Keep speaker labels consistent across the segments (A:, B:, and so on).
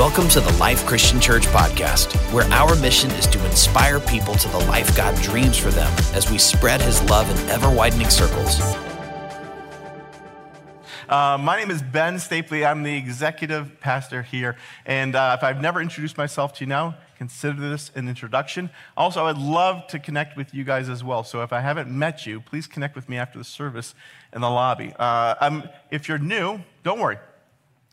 A: Welcome to the Life Christian Church podcast, where our mission is to inspire people to the life God dreams for them as we spread his love in ever widening circles.
B: Uh, my name is Ben Stapley. I'm the executive pastor here. And uh, if I've never introduced myself to you now, consider this an introduction. Also, I'd love to connect with you guys as well. So if I haven't met you, please connect with me after the service in the lobby. Uh, if you're new, don't worry.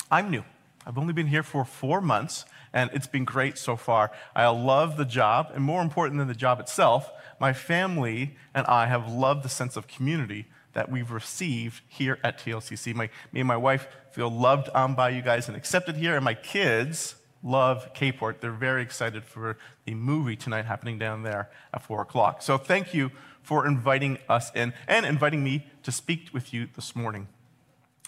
B: I'm new. I've only been here for four months, and it's been great so far. I love the job, and more important than the job itself, my family and I have loved the sense of community that we've received here at TLCC. My, me and my wife feel loved on by you guys and accepted here, and my kids love Kport. They're very excited for the movie tonight happening down there at 4 o'clock. So thank you for inviting us in and inviting me to speak with you this morning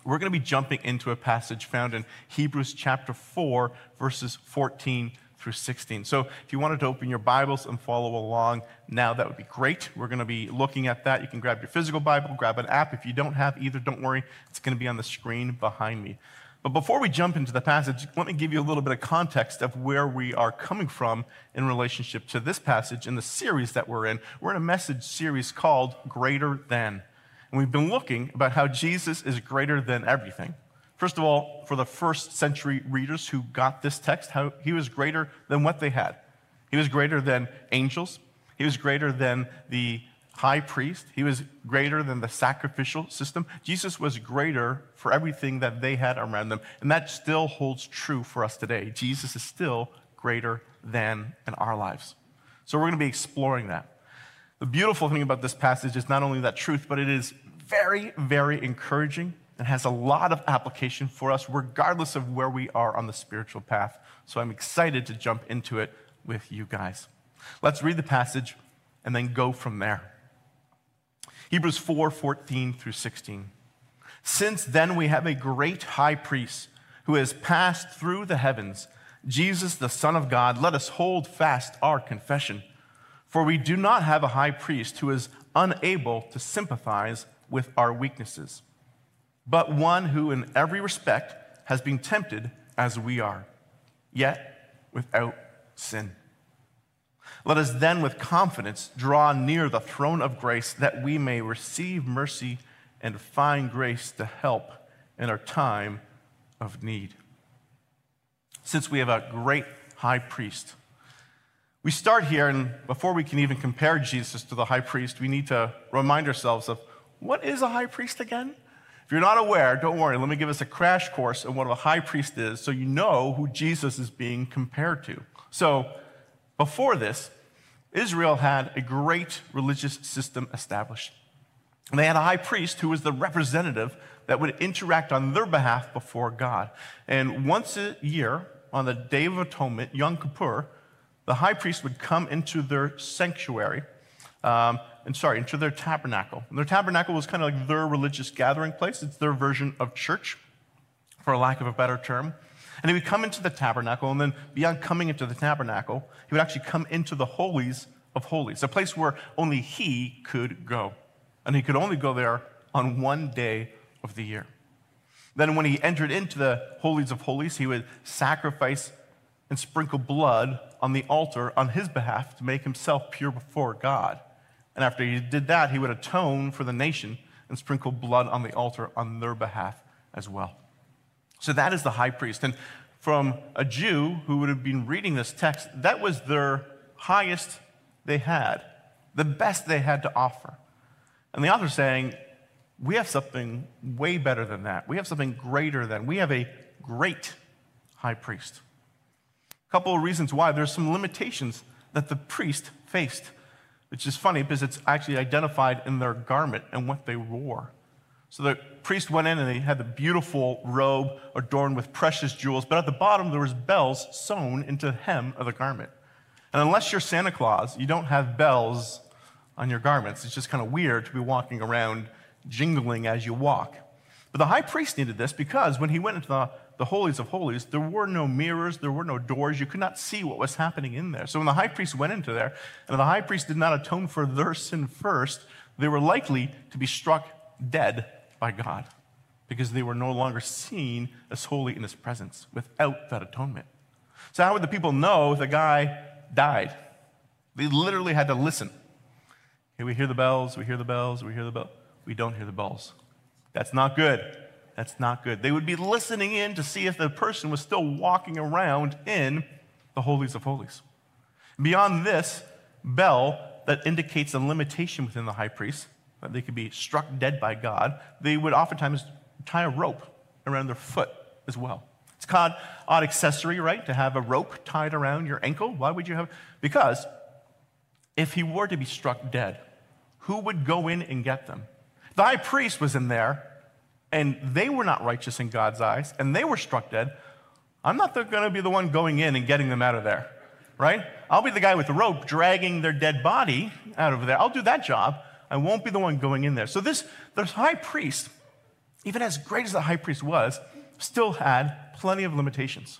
B: we're going to be jumping into a passage found in Hebrews chapter 4, verses 14 through 16. So if you wanted to open your Bibles and follow along now, that would be great. We're going to be looking at that. You can grab your physical Bible, grab an app. If you don't have either, don't worry, it's going to be on the screen behind me. But before we jump into the passage, let me give you a little bit of context of where we are coming from in relationship to this passage in the series that we're in. We're in a message series called Greater Than. And we've been looking about how Jesus is greater than everything. First of all, for the first century readers who got this text, how he was greater than what they had. He was greater than angels. He was greater than the high priest. He was greater than the sacrificial system. Jesus was greater for everything that they had around them. And that still holds true for us today. Jesus is still greater than in our lives. So we're going to be exploring that. The beautiful thing about this passage is not only that truth, but it is very, very encouraging and has a lot of application for us, regardless of where we are on the spiritual path. So I'm excited to jump into it with you guys. Let's read the passage and then go from there. Hebrews 4 14 through 16. Since then we have a great high priest who has passed through the heavens, Jesus, the Son of God, let us hold fast our confession. For we do not have a high priest who is unable to sympathize with our weaknesses, but one who, in every respect, has been tempted as we are, yet without sin. Let us then, with confidence, draw near the throne of grace that we may receive mercy and find grace to help in our time of need. Since we have a great high priest we start here, and before we can even compare Jesus to the high priest, we need to remind ourselves of what is a high priest again? If you're not aware, don't worry, let me give us a crash course on what a high priest is so you know who Jesus is being compared to. So, before this, Israel had a great religious system established. And they had a high priest who was the representative that would interact on their behalf before God. And once a year, on the Day of Atonement, Yom Kippur, the high priest would come into their sanctuary, um, and sorry, into their tabernacle. And their tabernacle was kind of like their religious gathering place. It's their version of church, for lack of a better term. And he would come into the tabernacle, and then beyond coming into the tabernacle, he would actually come into the holies of holies, a place where only he could go. And he could only go there on one day of the year. Then, when he entered into the holies of holies, he would sacrifice and sprinkle blood on the altar on his behalf to make himself pure before God. And after he did that, he would atone for the nation and sprinkle blood on the altar on their behalf as well. So that is the high priest. And from a Jew who would have been reading this text, that was their highest they had, the best they had to offer. And the author's saying, we have something way better than that. We have something greater than. We have a great high priest. Couple of reasons why. There's some limitations that the priest faced, which is funny because it's actually identified in their garment and what they wore. So the priest went in and they had the beautiful robe adorned with precious jewels, but at the bottom there was bells sewn into the hem of the garment. And unless you're Santa Claus, you don't have bells on your garments. It's just kind of weird to be walking around jingling as you walk. But the high priest needed this because when he went into the the holies of holies, there were no mirrors, there were no doors. You could not see what was happening in there. So when the high priest went into there, and the high priest did not atone for their sin first, they were likely to be struck dead by God because they were no longer seen as holy in his presence without that atonement. So, how would the people know the guy died? They literally had to listen. Okay, we hear the bells, we hear the bells, we hear the bells. We don't hear the bells. That's not good. That's not good. They would be listening in to see if the person was still walking around in the holies of holies. Beyond this bell that indicates a limitation within the high priest, that they could be struck dead by God, they would oftentimes tie a rope around their foot as well. It's called odd accessory, right? To have a rope tied around your ankle. Why would you have? Because if he were to be struck dead, who would go in and get them? The high priest was in there, and they were not righteous in God's eyes, and they were struck dead. I'm not going to be the one going in and getting them out of there, right? I'll be the guy with the rope dragging their dead body out of there. I'll do that job. I won't be the one going in there. So this, this high priest, even as great as the high priest was, still had plenty of limitations.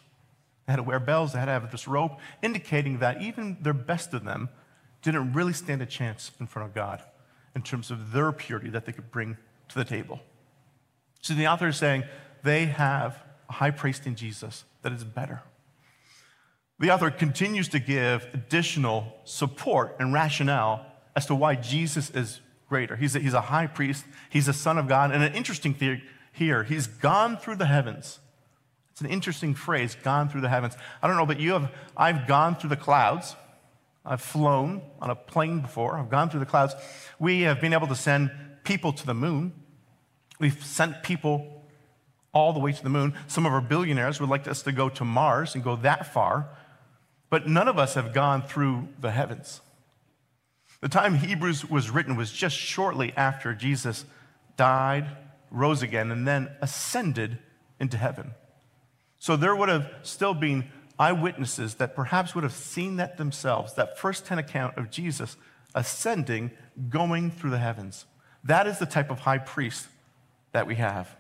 B: They had to wear bells, they had to have this rope, indicating that even their best of them didn't really stand a chance in front of God in terms of their purity that they could bring to the table. So the author is saying they have a high priest in Jesus that is better. The author continues to give additional support and rationale as to why Jesus is greater. He's a, he's a high priest, he's a son of God. And an interesting thing here, he's gone through the heavens. It's an interesting phrase, gone through the heavens. I don't know, but you have, I've gone through the clouds. I've flown on a plane before. I've gone through the clouds. We have been able to send people to the moon. We've sent people all the way to the moon. Some of our billionaires would like us to go to Mars and go that far, but none of us have gone through the heavens. The time Hebrews was written was just shortly after Jesus died, rose again, and then ascended into heaven. So there would have still been eyewitnesses that perhaps would have seen that themselves, that first 10 account of Jesus ascending, going through the heavens. That is the type of high priest that we have.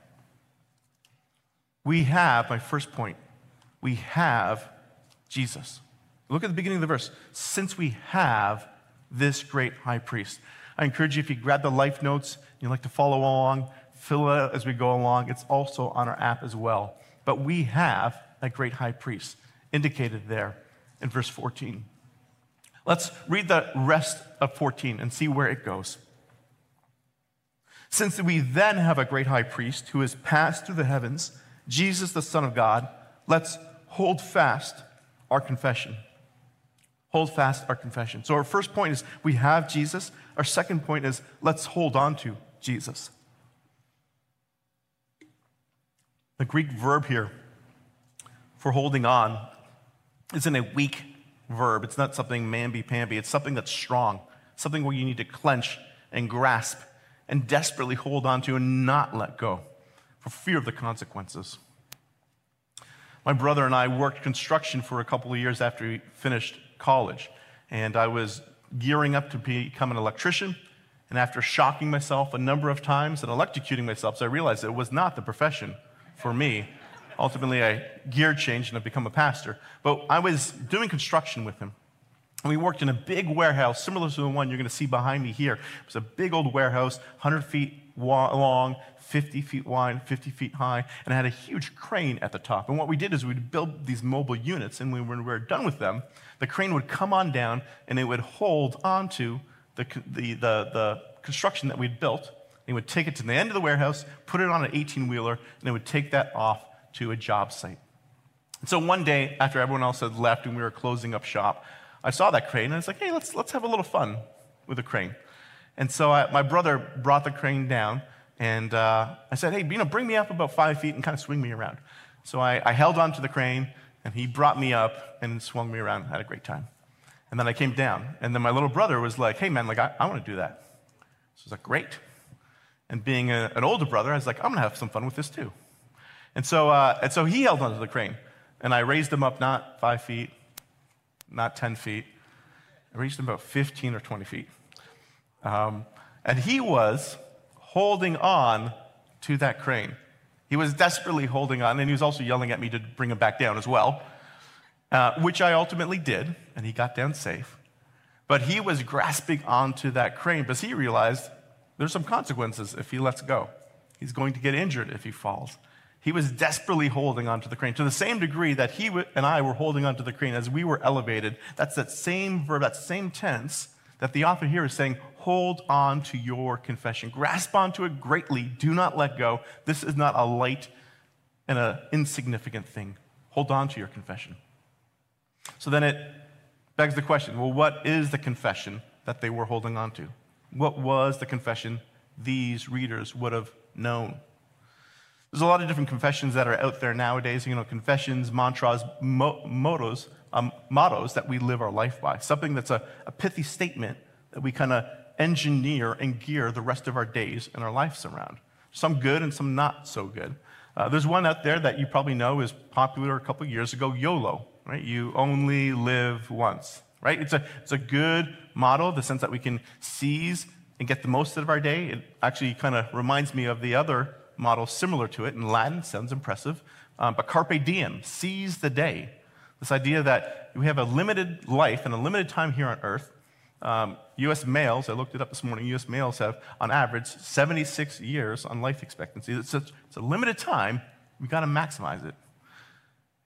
B: We have, my first point, we have Jesus. Look at the beginning of the verse. Since we have this great high priest. I encourage you, if you grab the life notes, you'd like to follow along, fill it out as we go along. It's also on our app as well. But we have a great high priest indicated there in verse 14. Let's read the rest of 14 and see where it goes. Since we then have a great high priest who has passed through the heavens, Jesus, the Son of God, let's hold fast our confession. Hold fast our confession. So, our first point is we have Jesus. Our second point is let's hold on to Jesus. The Greek verb here for holding on isn't a weak verb. It's not something mamby pamby. It's something that's strong, something where you need to clench and grasp and desperately hold on to and not let go for fear of the consequences. My brother and I worked construction for a couple of years after we finished college, and I was gearing up to become an electrician. And after shocking myself a number of times and electrocuting myself, so I realized it was not the profession for me. Ultimately, I gear changed and I've become a pastor. But I was doing construction with him. And we worked in a big warehouse, similar to the one you're going to see behind me here. It was a big old warehouse, 100 feet long, 50 feet wide, 50 feet high, and it had a huge crane at the top. And what we did is we'd build these mobile units, and when we were done with them, the crane would come on down and it would hold onto the, the, the, the construction that we'd built. It would take it to the end of the warehouse, put it on an 18 wheeler, and it would take that off to a job site. And so one day, after everyone else had left and we were closing up shop, I saw that crane and I was like, hey, let's, let's have a little fun with a crane. And so I, my brother brought the crane down and uh, I said, hey, you know, bring me up about five feet and kind of swing me around. So I, I held onto the crane and he brought me up and swung me around. I had a great time. And then I came down and then my little brother was like, hey, man, like, I, I want to do that. So I was like, great. And being a, an older brother, I was like, I'm going to have some fun with this too. And so, uh, and so he held onto the crane, and I raised him up not five feet, not 10 feet. I reached about 15 or 20 feet. Um, and he was holding on to that crane. He was desperately holding on, and he was also yelling at me to bring him back down as well, uh, which I ultimately did, and he got down safe. But he was grasping onto that crane because he realized there's some consequences if he lets go. He's going to get injured if he falls. He was desperately holding onto the crane to the same degree that he and I were holding onto the crane as we were elevated. That's that same verb, that same tense that the author here is saying, hold on to your confession. Grasp onto it greatly. Do not let go. This is not a light and an insignificant thing. Hold on to your confession. So then it begs the question well, what is the confession that they were holding on to? What was the confession these readers would have known? There's a lot of different confessions that are out there nowadays, you know, confessions, mantras, mo- mottos, um, mottos that we live our life by. Something that's a, a pithy statement that we kind of engineer and gear the rest of our days and our lives around. Some good and some not so good. Uh, there's one out there that you probably know is popular a couple years ago YOLO right? You only live once, right? It's a, it's a good model, the sense that we can seize and get the most out of our day. It actually kind of reminds me of the other model similar to it in Latin, sounds impressive. Um, but carpe diem, seize the day. This idea that we have a limited life and a limited time here on earth. Um, US males, I looked it up this morning, US males have on average 76 years on life expectancy. It's a, it's a limited time, we've got to maximize it.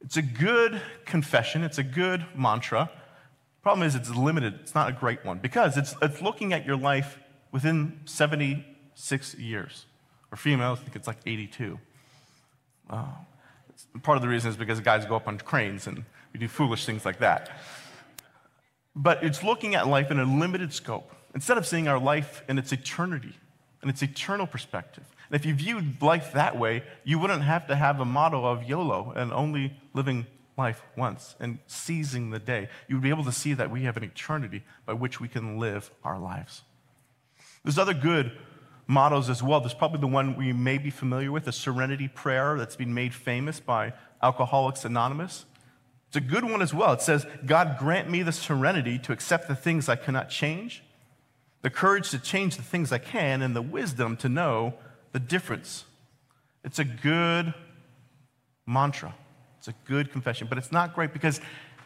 B: It's a good confession, it's a good mantra. Problem is, it's limited, it's not a great one because it's, it's looking at your life within 76 years. For females, I think it's like 82. Uh, part of the reason is because guys go up on cranes and we do foolish things like that. But it's looking at life in a limited scope instead of seeing our life in its eternity, in its eternal perspective. And if you viewed life that way, you wouldn't have to have a motto of YOLO and only living life once and seizing the day. You would be able to see that we have an eternity by which we can live our lives. There's other good mottos as well. There's probably the one we may be familiar with, the serenity prayer that's been made famous by Alcoholics Anonymous. It's a good one as well. It says, God grant me the serenity to accept the things I cannot change, the courage to change the things I can, and the wisdom to know the difference. It's a good mantra. It's a good confession, but it's not great because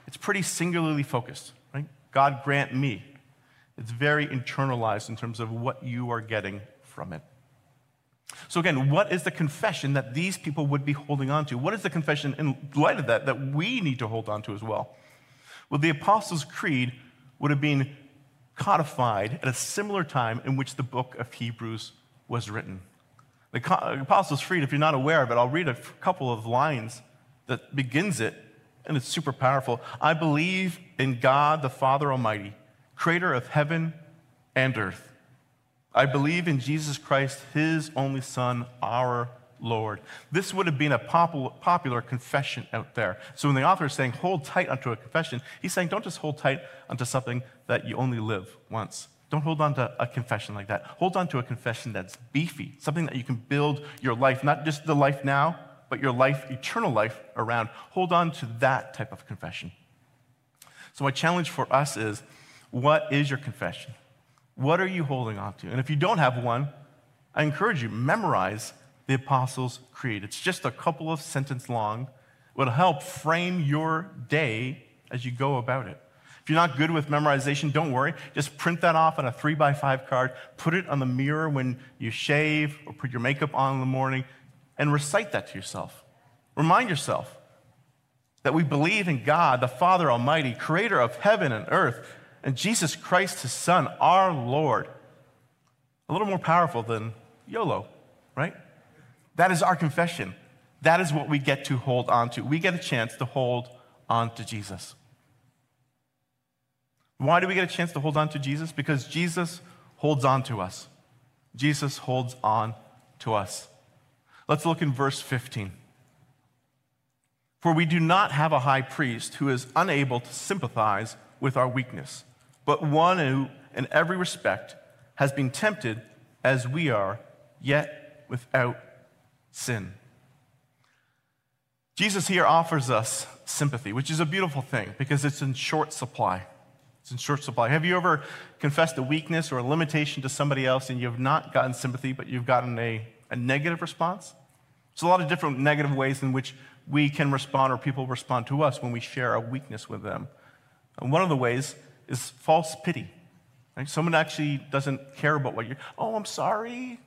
B: it's pretty singularly focused, right? God grant me. It's very internalized in terms of what you are getting from it. So, again, what is the confession that these people would be holding on to? What is the confession in light of that that we need to hold on to as well? Well, the Apostles' Creed would have been codified at a similar time in which the book of Hebrews was written. The Apostles' Creed, if you're not aware of it, I'll read a couple of lines that begins it, and it's super powerful. I believe in God the Father Almighty, creator of heaven and earth. I believe in Jesus Christ, his only Son, our Lord. This would have been a popular confession out there. So when the author is saying, hold tight unto a confession, he's saying, don't just hold tight unto something that you only live once. Don't hold on to a confession like that. Hold on to a confession that's beefy, something that you can build your life, not just the life now, but your life, eternal life around. Hold on to that type of confession. So, my challenge for us is what is your confession? What are you holding on to? And if you don't have one, I encourage you, memorize the Apostles' Creed. It's just a couple of sentences long. It will help frame your day as you go about it. If you're not good with memorization, don't worry. Just print that off on a three by five card, put it on the mirror when you shave or put your makeup on in the morning, and recite that to yourself. Remind yourself that we believe in God, the Father Almighty, creator of heaven and earth, and Jesus Christ, his Son, our Lord. A little more powerful than YOLO, right? That is our confession. That is what we get to hold on to. We get a chance to hold on to Jesus. Why do we get a chance to hold on to Jesus? Because Jesus holds on to us. Jesus holds on to us. Let's look in verse 15. For we do not have a high priest who is unable to sympathize with our weakness, but one who, in every respect, has been tempted as we are, yet without sin. Jesus here offers us sympathy, which is a beautiful thing because it's in short supply. It's in short supply. Have you ever confessed a weakness or a limitation to somebody else and you have not gotten sympathy, but you've gotten a, a negative response? There's a lot of different negative ways in which we can respond or people respond to us when we share a weakness with them. And one of the ways is false pity. Someone actually doesn't care about what you're, oh, I'm sorry.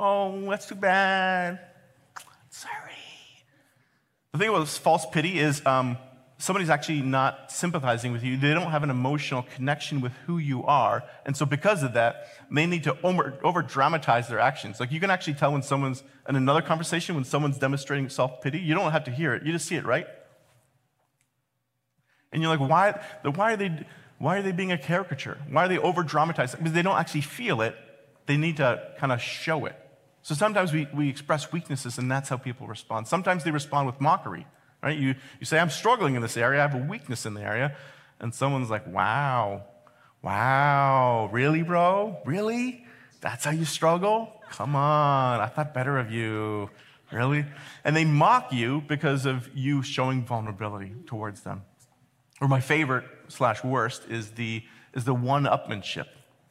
B: Oh, that's too bad. Sorry. The thing about false pity is um, somebody's actually not sympathizing with you. They don't have an emotional connection with who you are. And so, because of that, they need to over dramatize their actions. Like, you can actually tell when someone's in another conversation, when someone's demonstrating self pity, you don't have to hear it, you just see it, right? And you're like, why, why, are, they, why are they being a caricature? Why are they over dramatizing? Because they don't actually feel it, they need to kind of show it. So sometimes we, we express weaknesses, and that's how people respond. Sometimes they respond with mockery, right? You, you say, I'm struggling in this area, I have a weakness in the area. And someone's like, wow, wow, really, bro? Really? That's how you struggle? Come on, I thought better of you. Really? And they mock you because of you showing vulnerability towards them. Or my favorite slash worst is the, is the one upmanship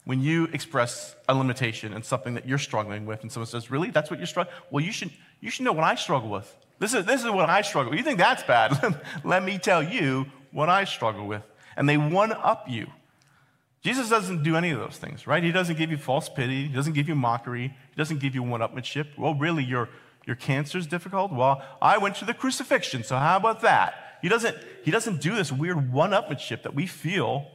B: when you express a limitation and something that you're struggling with, and someone says, Really? That's what you're struggling? Well, you should, you should know what I struggle with. This is, this is what I struggle with. You think that's bad? Let me tell you what I struggle with. And they one up you. Jesus doesn't do any of those things, right? He doesn't give you false pity. He doesn't give you mockery. He doesn't give you one upmanship. Well, really, your, your cancer is difficult? Well, I went to the crucifixion, so how about that? He doesn't, he doesn't do this weird one upmanship that we feel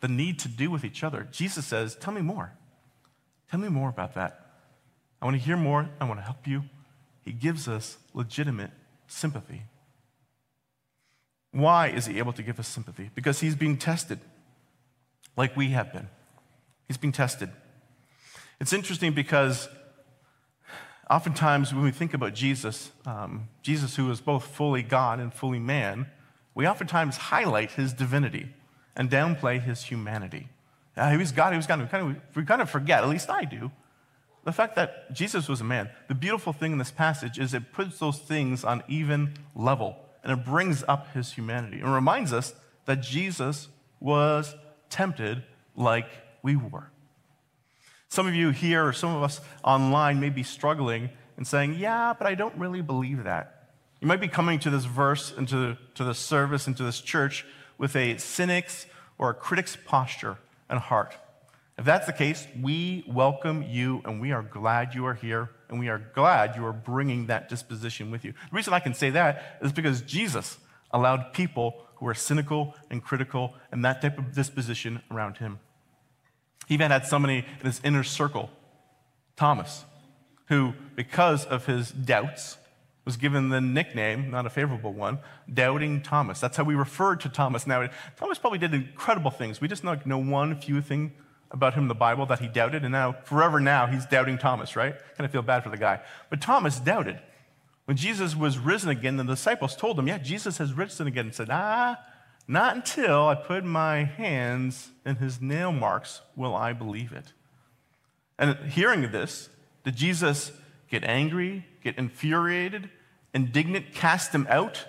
B: the need to do with each other. Jesus says, Tell me more. Tell me more about that. I want to hear more. I want to help you. He gives us legitimate sympathy. Why is he able to give us sympathy? Because he's being tested like we have been. He's being tested. It's interesting because oftentimes when we think about Jesus, um, Jesus who is both fully God and fully man, we oftentimes highlight his divinity and downplay his humanity. Uh, he was God, he was God. We kind, of, we kind of forget, at least I do, the fact that Jesus was a man. The beautiful thing in this passage is it puts those things on even level and it brings up his humanity and reminds us that Jesus was tempted like we were. Some of you here, or some of us online, may be struggling and saying, Yeah, but I don't really believe that. You might be coming to this verse and to, to this service and to this church with a cynic's or a critic's posture and heart. If that's the case, we welcome you and we are glad you are here and we are glad you are bringing that disposition with you. The reason I can say that is because Jesus allowed people who are cynical and critical and that type of disposition around him. He even had somebody in his inner circle, Thomas, who, because of his doubts, was given the nickname, not a favorable one, Doubting Thomas. That's how we refer to Thomas now. Thomas probably did incredible things. We just know, know one few thing about him in the Bible that he doubted, and now, forever now, he's doubting Thomas, right? Kind of feel bad for the guy. But Thomas doubted. When Jesus was risen again, the disciples told him, Yeah, Jesus has risen again, and said, Ah, not until I put my hands in his nail marks will I believe it. And hearing this, did Jesus get angry, get infuriated? indignant, cast him out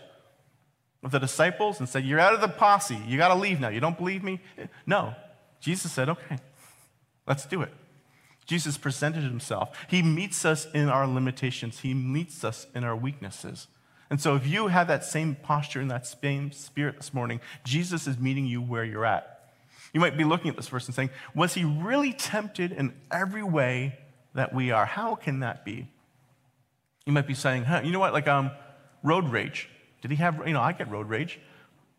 B: of the disciples and said, You're out of the posse. You got to leave now. You don't believe me? No. Jesus said, Okay, let's do it. Jesus presented himself. He meets us in our limitations, He meets us in our weaknesses. And so, if you have that same posture and that same spirit this morning, Jesus is meeting you where you're at. You might be looking at this verse and saying, Was he really tempted in every way that we are? How can that be? You might be saying, huh, you know what, like um, road rage. Did he have, you know, I get road rage.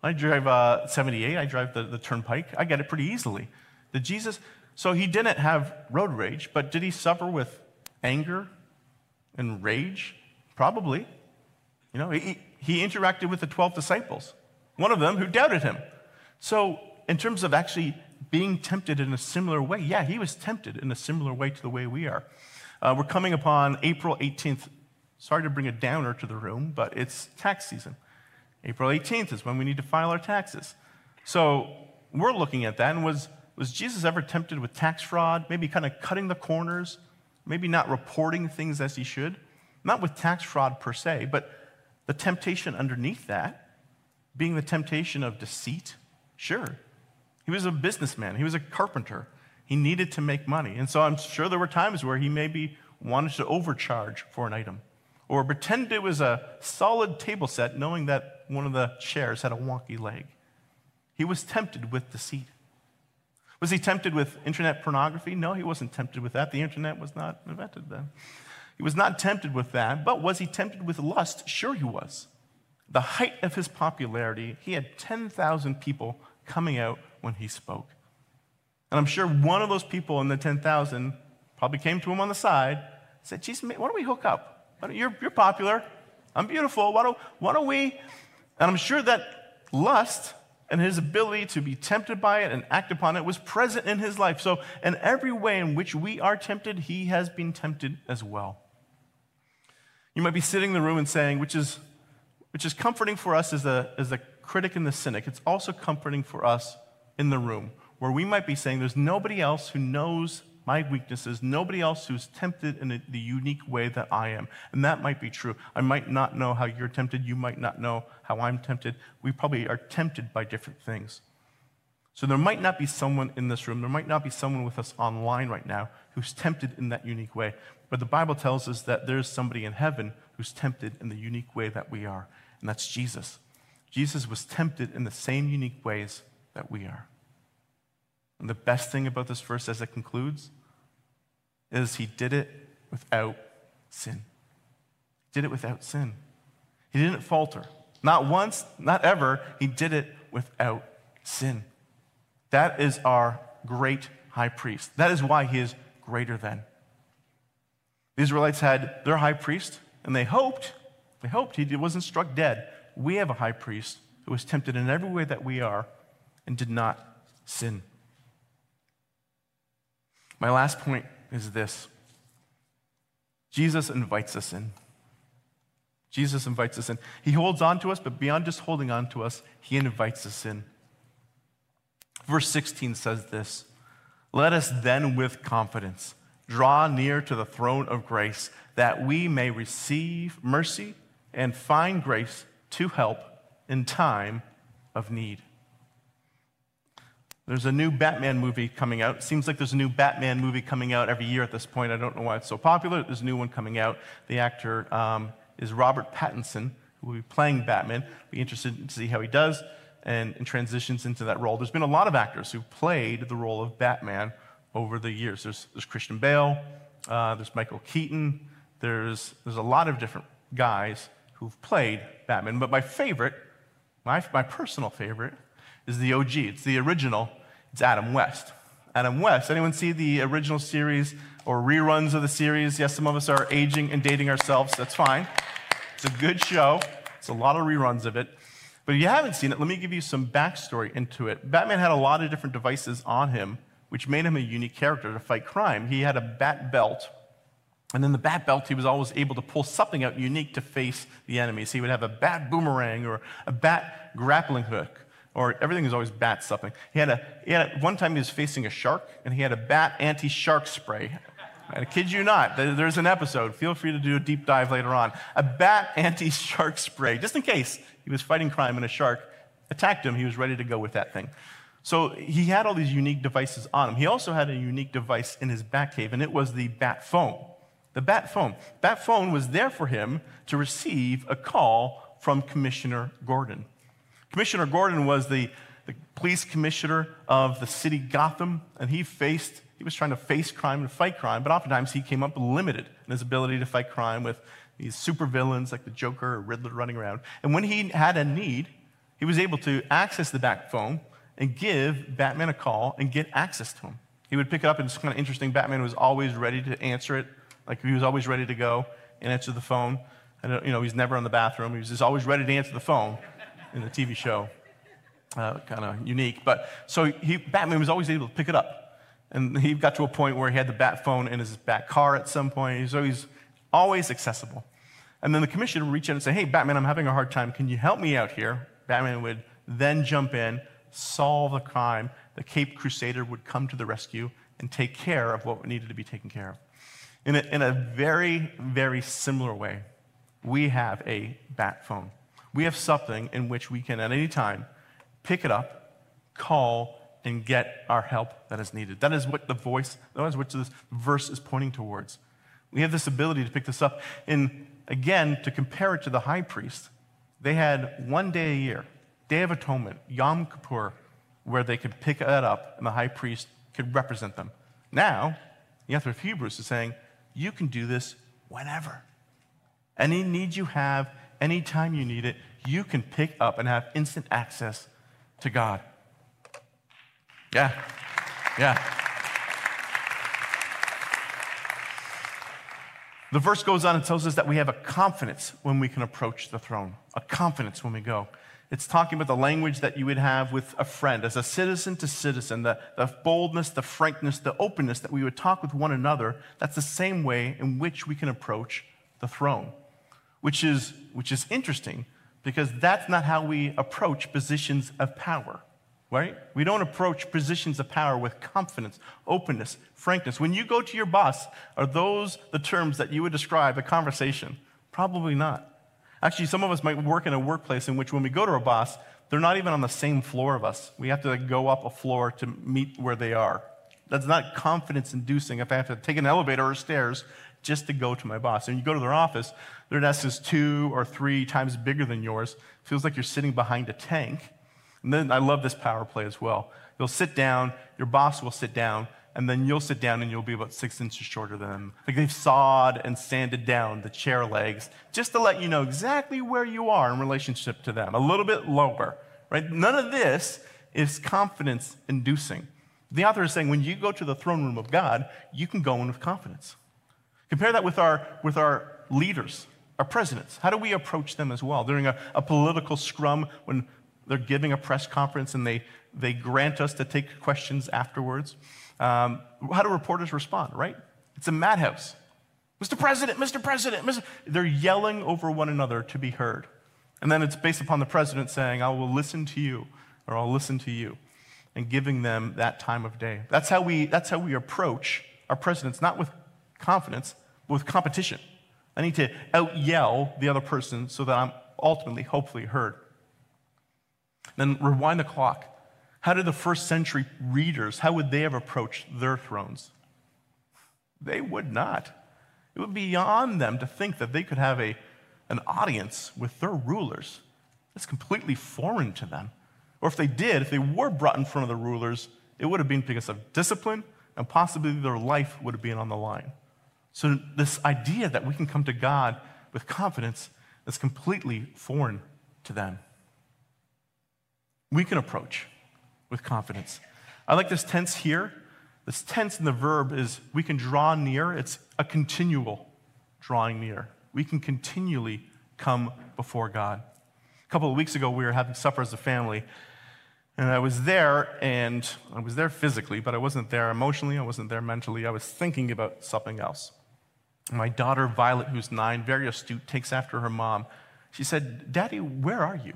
B: I drive uh, 78, I drive the, the turnpike, I get it pretty easily. Did Jesus, so he didn't have road rage, but did he suffer with anger and rage? Probably. You know, he, he interacted with the 12 disciples, one of them who doubted him. So, in terms of actually being tempted in a similar way, yeah, he was tempted in a similar way to the way we are. Uh, we're coming upon April 18th, Sorry to bring a downer to the room, but it's tax season. April 18th is when we need to file our taxes. So we're looking at that. And was, was Jesus ever tempted with tax fraud? Maybe kind of cutting the corners? Maybe not reporting things as he should? Not with tax fraud per se, but the temptation underneath that being the temptation of deceit? Sure. He was a businessman, he was a carpenter. He needed to make money. And so I'm sure there were times where he maybe wanted to overcharge for an item or pretend it was a solid table set, knowing that one of the chairs had a wonky leg. He was tempted with deceit. Was he tempted with internet pornography? No, he wasn't tempted with that. The internet was not invented then. He was not tempted with that, but was he tempted with lust? Sure, he was. the height of his popularity, he had 10,000 people coming out when he spoke. And I'm sure one of those people in the 10,000 probably came to him on the side said, Geez, why don't we hook up? You're, you're popular. I'm beautiful. Why don't, why don't we? And I'm sure that lust and his ability to be tempted by it and act upon it was present in his life. So, in every way in which we are tempted, he has been tempted as well. You might be sitting in the room and saying, which is, which is comforting for us as a, as a critic and the cynic, it's also comforting for us in the room, where we might be saying, there's nobody else who knows my weaknesses, nobody else who's tempted in a, the unique way that I am. And that might be true. I might not know how you're tempted. You might not know how I'm tempted. We probably are tempted by different things. So there might not be someone in this room, there might not be someone with us online right now who's tempted in that unique way. But the Bible tells us that there's somebody in heaven who's tempted in the unique way that we are, and that's Jesus. Jesus was tempted in the same unique ways that we are. And the best thing about this verse as it concludes is he did it without sin. He did it without sin. He didn't falter. Not once, not ever. He did it without sin. That is our great high priest. That is why he is greater than. The Israelites had their high priest, and they hoped, they hoped he wasn't struck dead. We have a high priest who was tempted in every way that we are and did not sin. My last point is this Jesus invites us in. Jesus invites us in. He holds on to us, but beyond just holding on to us, he invites us in. Verse 16 says this Let us then with confidence draw near to the throne of grace, that we may receive mercy and find grace to help in time of need. There's a new Batman movie coming out. Seems like there's a new Batman movie coming out every year at this point. I don't know why it's so popular. There's a new one coming out. The actor um, is Robert Pattinson, who will be playing Batman. Be interested to see how he does and, and transitions into that role. There's been a lot of actors who played the role of Batman over the years. There's, there's Christian Bale, uh, there's Michael Keaton, there's, there's a lot of different guys who've played Batman. But my favorite, my, my personal favorite, is the OG. It's the original it's Adam West. Adam West. Anyone see the original series or reruns of the series? Yes, some of us are aging and dating ourselves. That's fine. It's a good show. It's a lot of reruns of it. But if you haven't seen it, let me give you some backstory into it. Batman had a lot of different devices on him, which made him a unique character to fight crime. He had a bat belt, and in the bat belt, he was always able to pull something out unique to face the enemies. He would have a bat boomerang or a bat grappling hook or everything was always bat something. He had a, he had a, one time he was facing a shark, and he had a bat anti-shark spray. I kid you not. There's an episode. Feel free to do a deep dive later on. A bat anti-shark spray, just in case he was fighting crime and a shark attacked him. He was ready to go with that thing. So he had all these unique devices on him. He also had a unique device in his bat cave, and it was the bat phone. The bat phone. Bat phone was there for him to receive a call from Commissioner Gordon. Commissioner Gordon was the, the police commissioner of the city Gotham, and he faced, he was trying to face crime and fight crime, but oftentimes he came up limited in his ability to fight crime with these supervillains like the Joker or Riddler running around. And when he had a need, he was able to access the bat phone and give Batman a call and get access to him. He would pick it up, and it's kind of interesting. Batman was always ready to answer it, like he was always ready to go and answer the phone. And, you know, he's never in the bathroom. He was just always ready to answer the phone in the TV show. Uh, kind of unique. But so he, Batman was always able to pick it up. And he got to a point where he had the bat phone in his back car at some point. He's always, always accessible. And then the commissioner would reach out and say, Hey, Batman, I'm having a hard time. Can you help me out here? Batman would then jump in, solve the crime. The Cape Crusader would come to the rescue and take care of what needed to be taken care of. In a, in a very, very similar way, we have a bat phone. We have something in which we can, at any time, pick it up, call, and get our help that is needed. That is what the voice, that is what this verse is pointing towards. We have this ability to pick this up. And again, to compare it to the high priest, they had one day a year, Day of Atonement, Yom Kippur, where they could pick that up and the high priest could represent them. Now, the author of Hebrews is saying, you can do this whenever. Any need you have anytime you need it, you can pick up and have instant access to God. Yeah, yeah. The verse goes on and tells us that we have a confidence when we can approach the throne, a confidence when we go. It's talking about the language that you would have with a friend, as a citizen to citizen, the, the boldness, the frankness, the openness that we would talk with one another. That's the same way in which we can approach the throne, which is, which is interesting because that's not how we approach positions of power right? We don't approach positions of power with confidence, openness, frankness. When you go to your boss, are those the terms that you would describe a conversation? Probably not. Actually, some of us might work in a workplace in which when we go to our boss, they're not even on the same floor of us. We have to go up a floor to meet where they are. That's not confidence inducing if I have to take an elevator or stairs just to go to my boss. And you go to their office, their desk is two or three times bigger than yours. Feels like you're sitting behind a tank and then I love this power play as well. You'll sit down, your boss will sit down, and then you'll sit down and you'll be about six inches shorter than them. Like they've sawed and sanded down the chair legs just to let you know exactly where you are in relationship to them, a little bit lower, right? None of this is confidence inducing. The author is saying when you go to the throne room of God, you can go in with confidence. Compare that with our, with our leaders, our presidents. How do we approach them as well? During a, a political scrum, when they're giving a press conference and they, they grant us to take questions afterwards. Um, how do reporters respond, right? It's a madhouse. Mr. President, Mr. President, Mr. They're yelling over one another to be heard. And then it's based upon the president saying, I will listen to you, or I'll listen to you, and giving them that time of day. That's how we, that's how we approach our presidents, not with confidence, but with competition. I need to out yell the other person so that I'm ultimately, hopefully, heard. Then rewind the clock. How did the first century readers, how would they have approached their thrones? They would not. It would be beyond them to think that they could have a, an audience with their rulers. That's completely foreign to them. Or if they did, if they were brought in front of the rulers, it would have been because of discipline and possibly their life would have been on the line. So, this idea that we can come to God with confidence is completely foreign to them we can approach with confidence. I like this tense here. This tense in the verb is we can draw near, it's a continual drawing near. We can continually come before God. A couple of weeks ago, we were having supper as a family, and I was there, and I was there physically, but I wasn't there emotionally, I wasn't there mentally. I was thinking about something else. My daughter, Violet, who's nine, very astute, takes after her mom. She said, Daddy, where are you?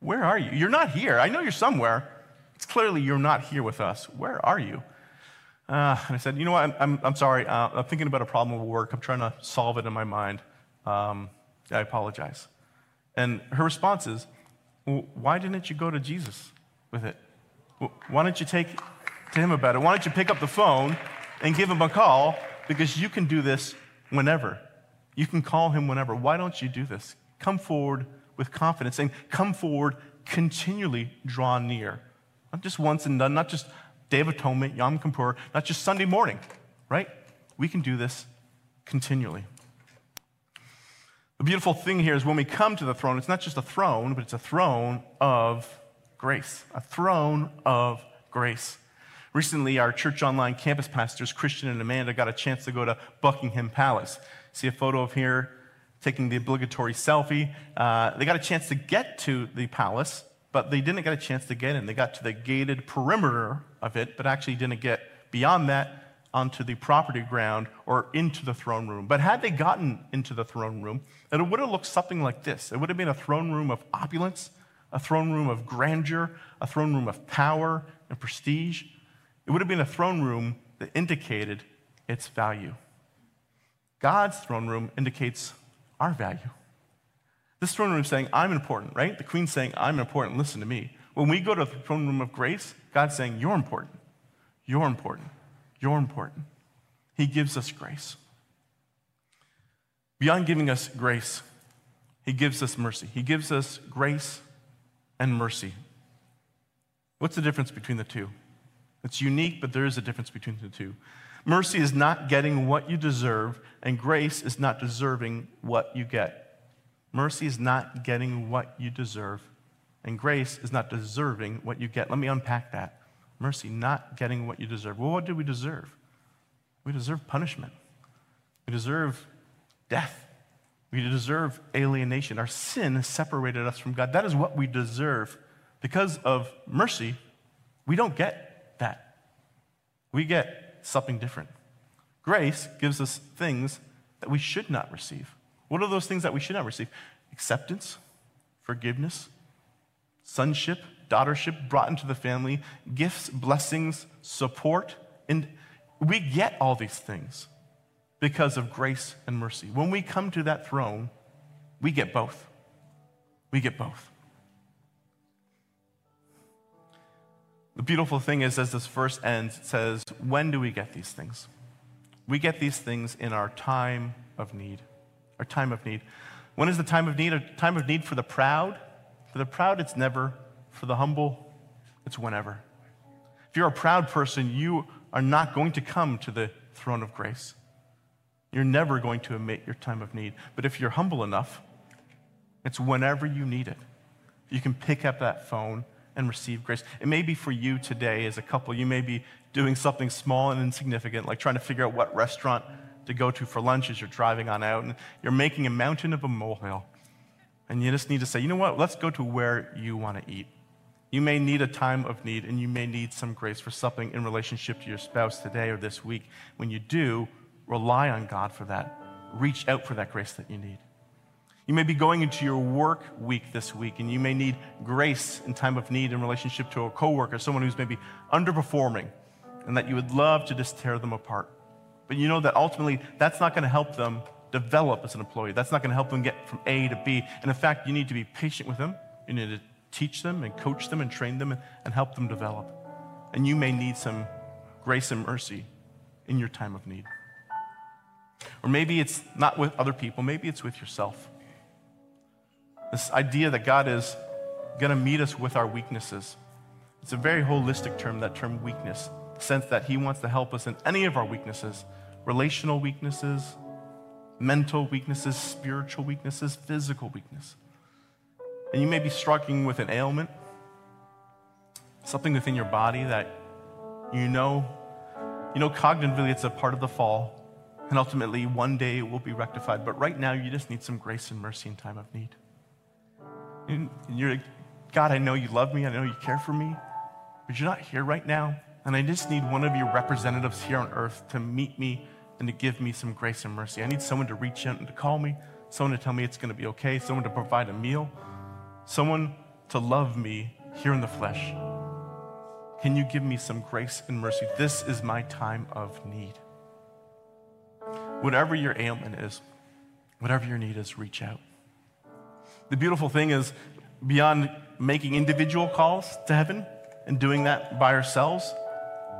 B: Where are you? You're not here. I know you're somewhere. It's clearly you're not here with us. Where are you? Uh, and I said, You know what? I'm, I'm, I'm sorry. Uh, I'm thinking about a problem at work. I'm trying to solve it in my mind. Um, I apologize. And her response is, well, Why didn't you go to Jesus with it? Why don't you take to him about it? Why don't you pick up the phone and give him a call? Because you can do this whenever. You can call him whenever. Why don't you do this? Come forward with confidence saying, come forward, continually draw near. Not just once and done, not just Day of Atonement, Yom Kippur, not just Sunday morning, right? We can do this continually. The beautiful thing here is when we come to the throne, it's not just a throne, but it's a throne of grace. A throne of grace. Recently, our church online campus pastors, Christian and Amanda, got a chance to go to Buckingham Palace. See a photo of here taking the obligatory selfie. Uh, they got a chance to get to the palace, but they didn't get a chance to get in. They got to the gated perimeter of it, but actually didn't get beyond that onto the property ground or into the throne room. But had they gotten into the throne room, it would have looked something like this. It would have been a throne room of opulence, a throne room of grandeur, a throne room of power and prestige. It would have been a throne room that indicated its value. God's throne room indicates our value. This throne room saying, I'm important, right? The queen's saying, I'm important, listen to me. When we go to the throne room of grace, God's saying, You're important. You're important. You're important. He gives us grace. Beyond giving us grace, He gives us mercy. He gives us grace and mercy. What's the difference between the two? It's unique, but there is a difference between the two. Mercy is not getting what you deserve, and grace is not deserving what you get. Mercy is not getting what you deserve, and grace is not deserving what you get. Let me unpack that. Mercy, not getting what you deserve. Well, what do we deserve? We deserve punishment. We deserve death. We deserve alienation. Our sin separated us from God. That is what we deserve. Because of mercy, we don't get that. We get something different. Grace gives us things that we should not receive. What are those things that we should not receive? Acceptance, forgiveness, sonship, daughtership brought into the family, gifts, blessings, support. And we get all these things because of grace and mercy. When we come to that throne, we get both. We get both. The beautiful thing is, as this verse ends, it says, When do we get these things? We get these things in our time of need. Our time of need. When is the time of need? A time of need for the proud? For the proud, it's never. For the humble, it's whenever. If you're a proud person, you are not going to come to the throne of grace. You're never going to admit your time of need. But if you're humble enough, it's whenever you need it. You can pick up that phone and receive grace. It may be for you today as a couple. You may be doing something small and insignificant, like trying to figure out what restaurant to go to for lunch as you're driving on out, and you're making a mountain of a molehill. And you just need to say, you know what, let's go to where you want to eat. You may need a time of need, and you may need some grace for something in relationship to your spouse today or this week. When you do, Rely on God for that. Reach out for that grace that you need. You may be going into your work week this week, and you may need grace in time of need in relationship to a coworker, someone who's maybe underperforming, and that you would love to just tear them apart. But you know that ultimately that's not going to help them develop as an employee. That's not going to help them get from A to B. And in fact, you need to be patient with them. You need to teach them and coach them and train them and, and help them develop. And you may need some grace and mercy in your time of need. Or maybe it's not with other people, maybe it's with yourself. This idea that God is going to meet us with our weaknesses. It's a very holistic term, that term weakness, sense that He wants to help us in any of our weaknesses relational weaknesses, mental weaknesses, spiritual weaknesses, physical weakness. And you may be struggling with an ailment, something within your body that you know, you know, cognitively it's a part of the fall, and ultimately, one day it will be rectified. But right now, you just need some grace and mercy in time of need. And you're like, God, I know you love me. I know you care for me. But you're not here right now. And I just need one of your representatives here on earth to meet me and to give me some grace and mercy. I need someone to reach out and to call me, someone to tell me it's going to be okay, someone to provide a meal, someone to love me here in the flesh. Can you give me some grace and mercy? This is my time of need. Whatever your ailment is, whatever your need is, reach out. The beautiful thing is, beyond making individual calls to heaven and doing that by ourselves,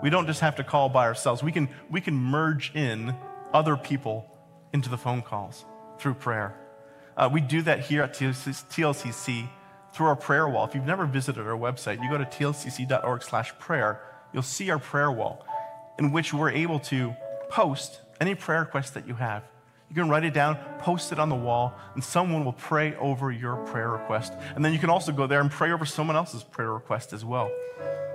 B: we don't just have to call by ourselves. We can, we can merge in other people into the phone calls through prayer. Uh, we do that here at TLCC through our prayer wall. If you've never visited our website, you go to tlcc.org slash prayer, you'll see our prayer wall in which we're able to post any prayer request that you have. You can write it down, post it on the wall, and someone will pray over your prayer request. And then you can also go there and pray over someone else's prayer request as well.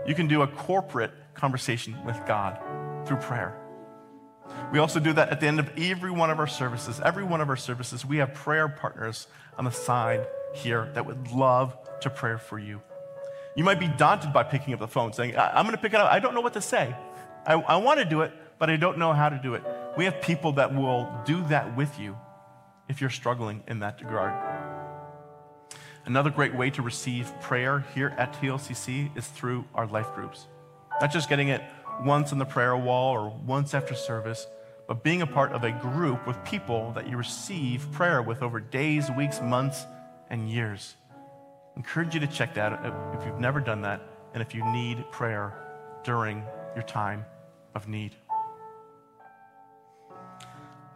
B: You can do a corporate conversation with God through prayer. We also do that at the end of every one of our services. Every one of our services, we have prayer partners on the side here that would love to pray for you. You might be daunted by picking up the phone, saying, I'm going to pick it up. I don't know what to say. I, I want to do it, but I don't know how to do it. We have people that will do that with you if you're struggling in that regard. Another great way to receive prayer here at TLCC is through our life groups. Not just getting it once on the prayer wall or once after service, but being a part of a group with people that you receive prayer with over days, weeks, months, and years. I encourage you to check that if you've never done that and if you need prayer during your time of need.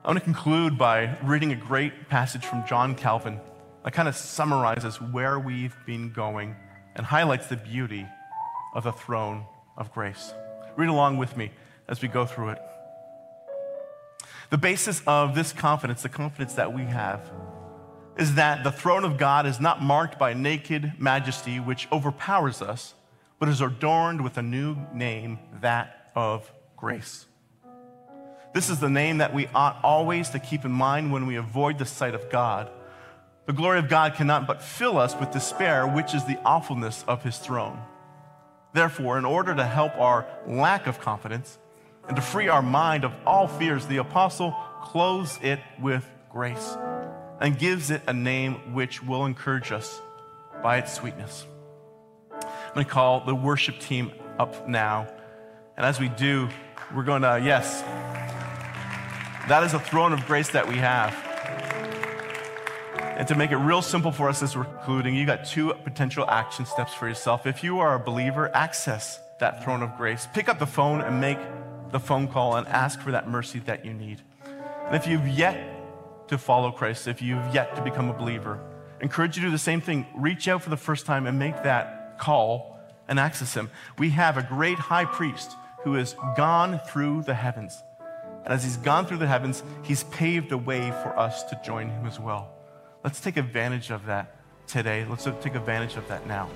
B: I want to conclude by reading a great passage from John Calvin that kind of summarizes where we've been going and highlights the beauty of the throne of grace. Read along with me as we go through it. The basis of this confidence, the confidence that we have, is that the throne of God is not marked by naked majesty which overpowers us, but is adorned with a new name, that of grace. This is the name that we ought always to keep in mind when we avoid the sight of God. The glory of God cannot but fill us with despair, which is the awfulness of his throne. Therefore, in order to help our lack of confidence and to free our mind of all fears, the apostle clothes it with grace and gives it a name which will encourage us by its sweetness. I'm going to call the worship team up now. And as we do, we're going to, yes, that is a throne of grace that we have. And to make it real simple for us as we're concluding, you got two potential action steps for yourself. If you are a believer, access that throne of grace. Pick up the phone and make the phone call and ask for that mercy that you need. And if you've yet to follow Christ, if you've yet to become a believer, encourage you to do the same thing. Reach out for the first time and make that call and access Him. We have a great high priest who has gone through the heavens. And as He's gone through the heavens, He's paved a way for us to join Him as well. Let's take advantage of that today. Let's take advantage of that now.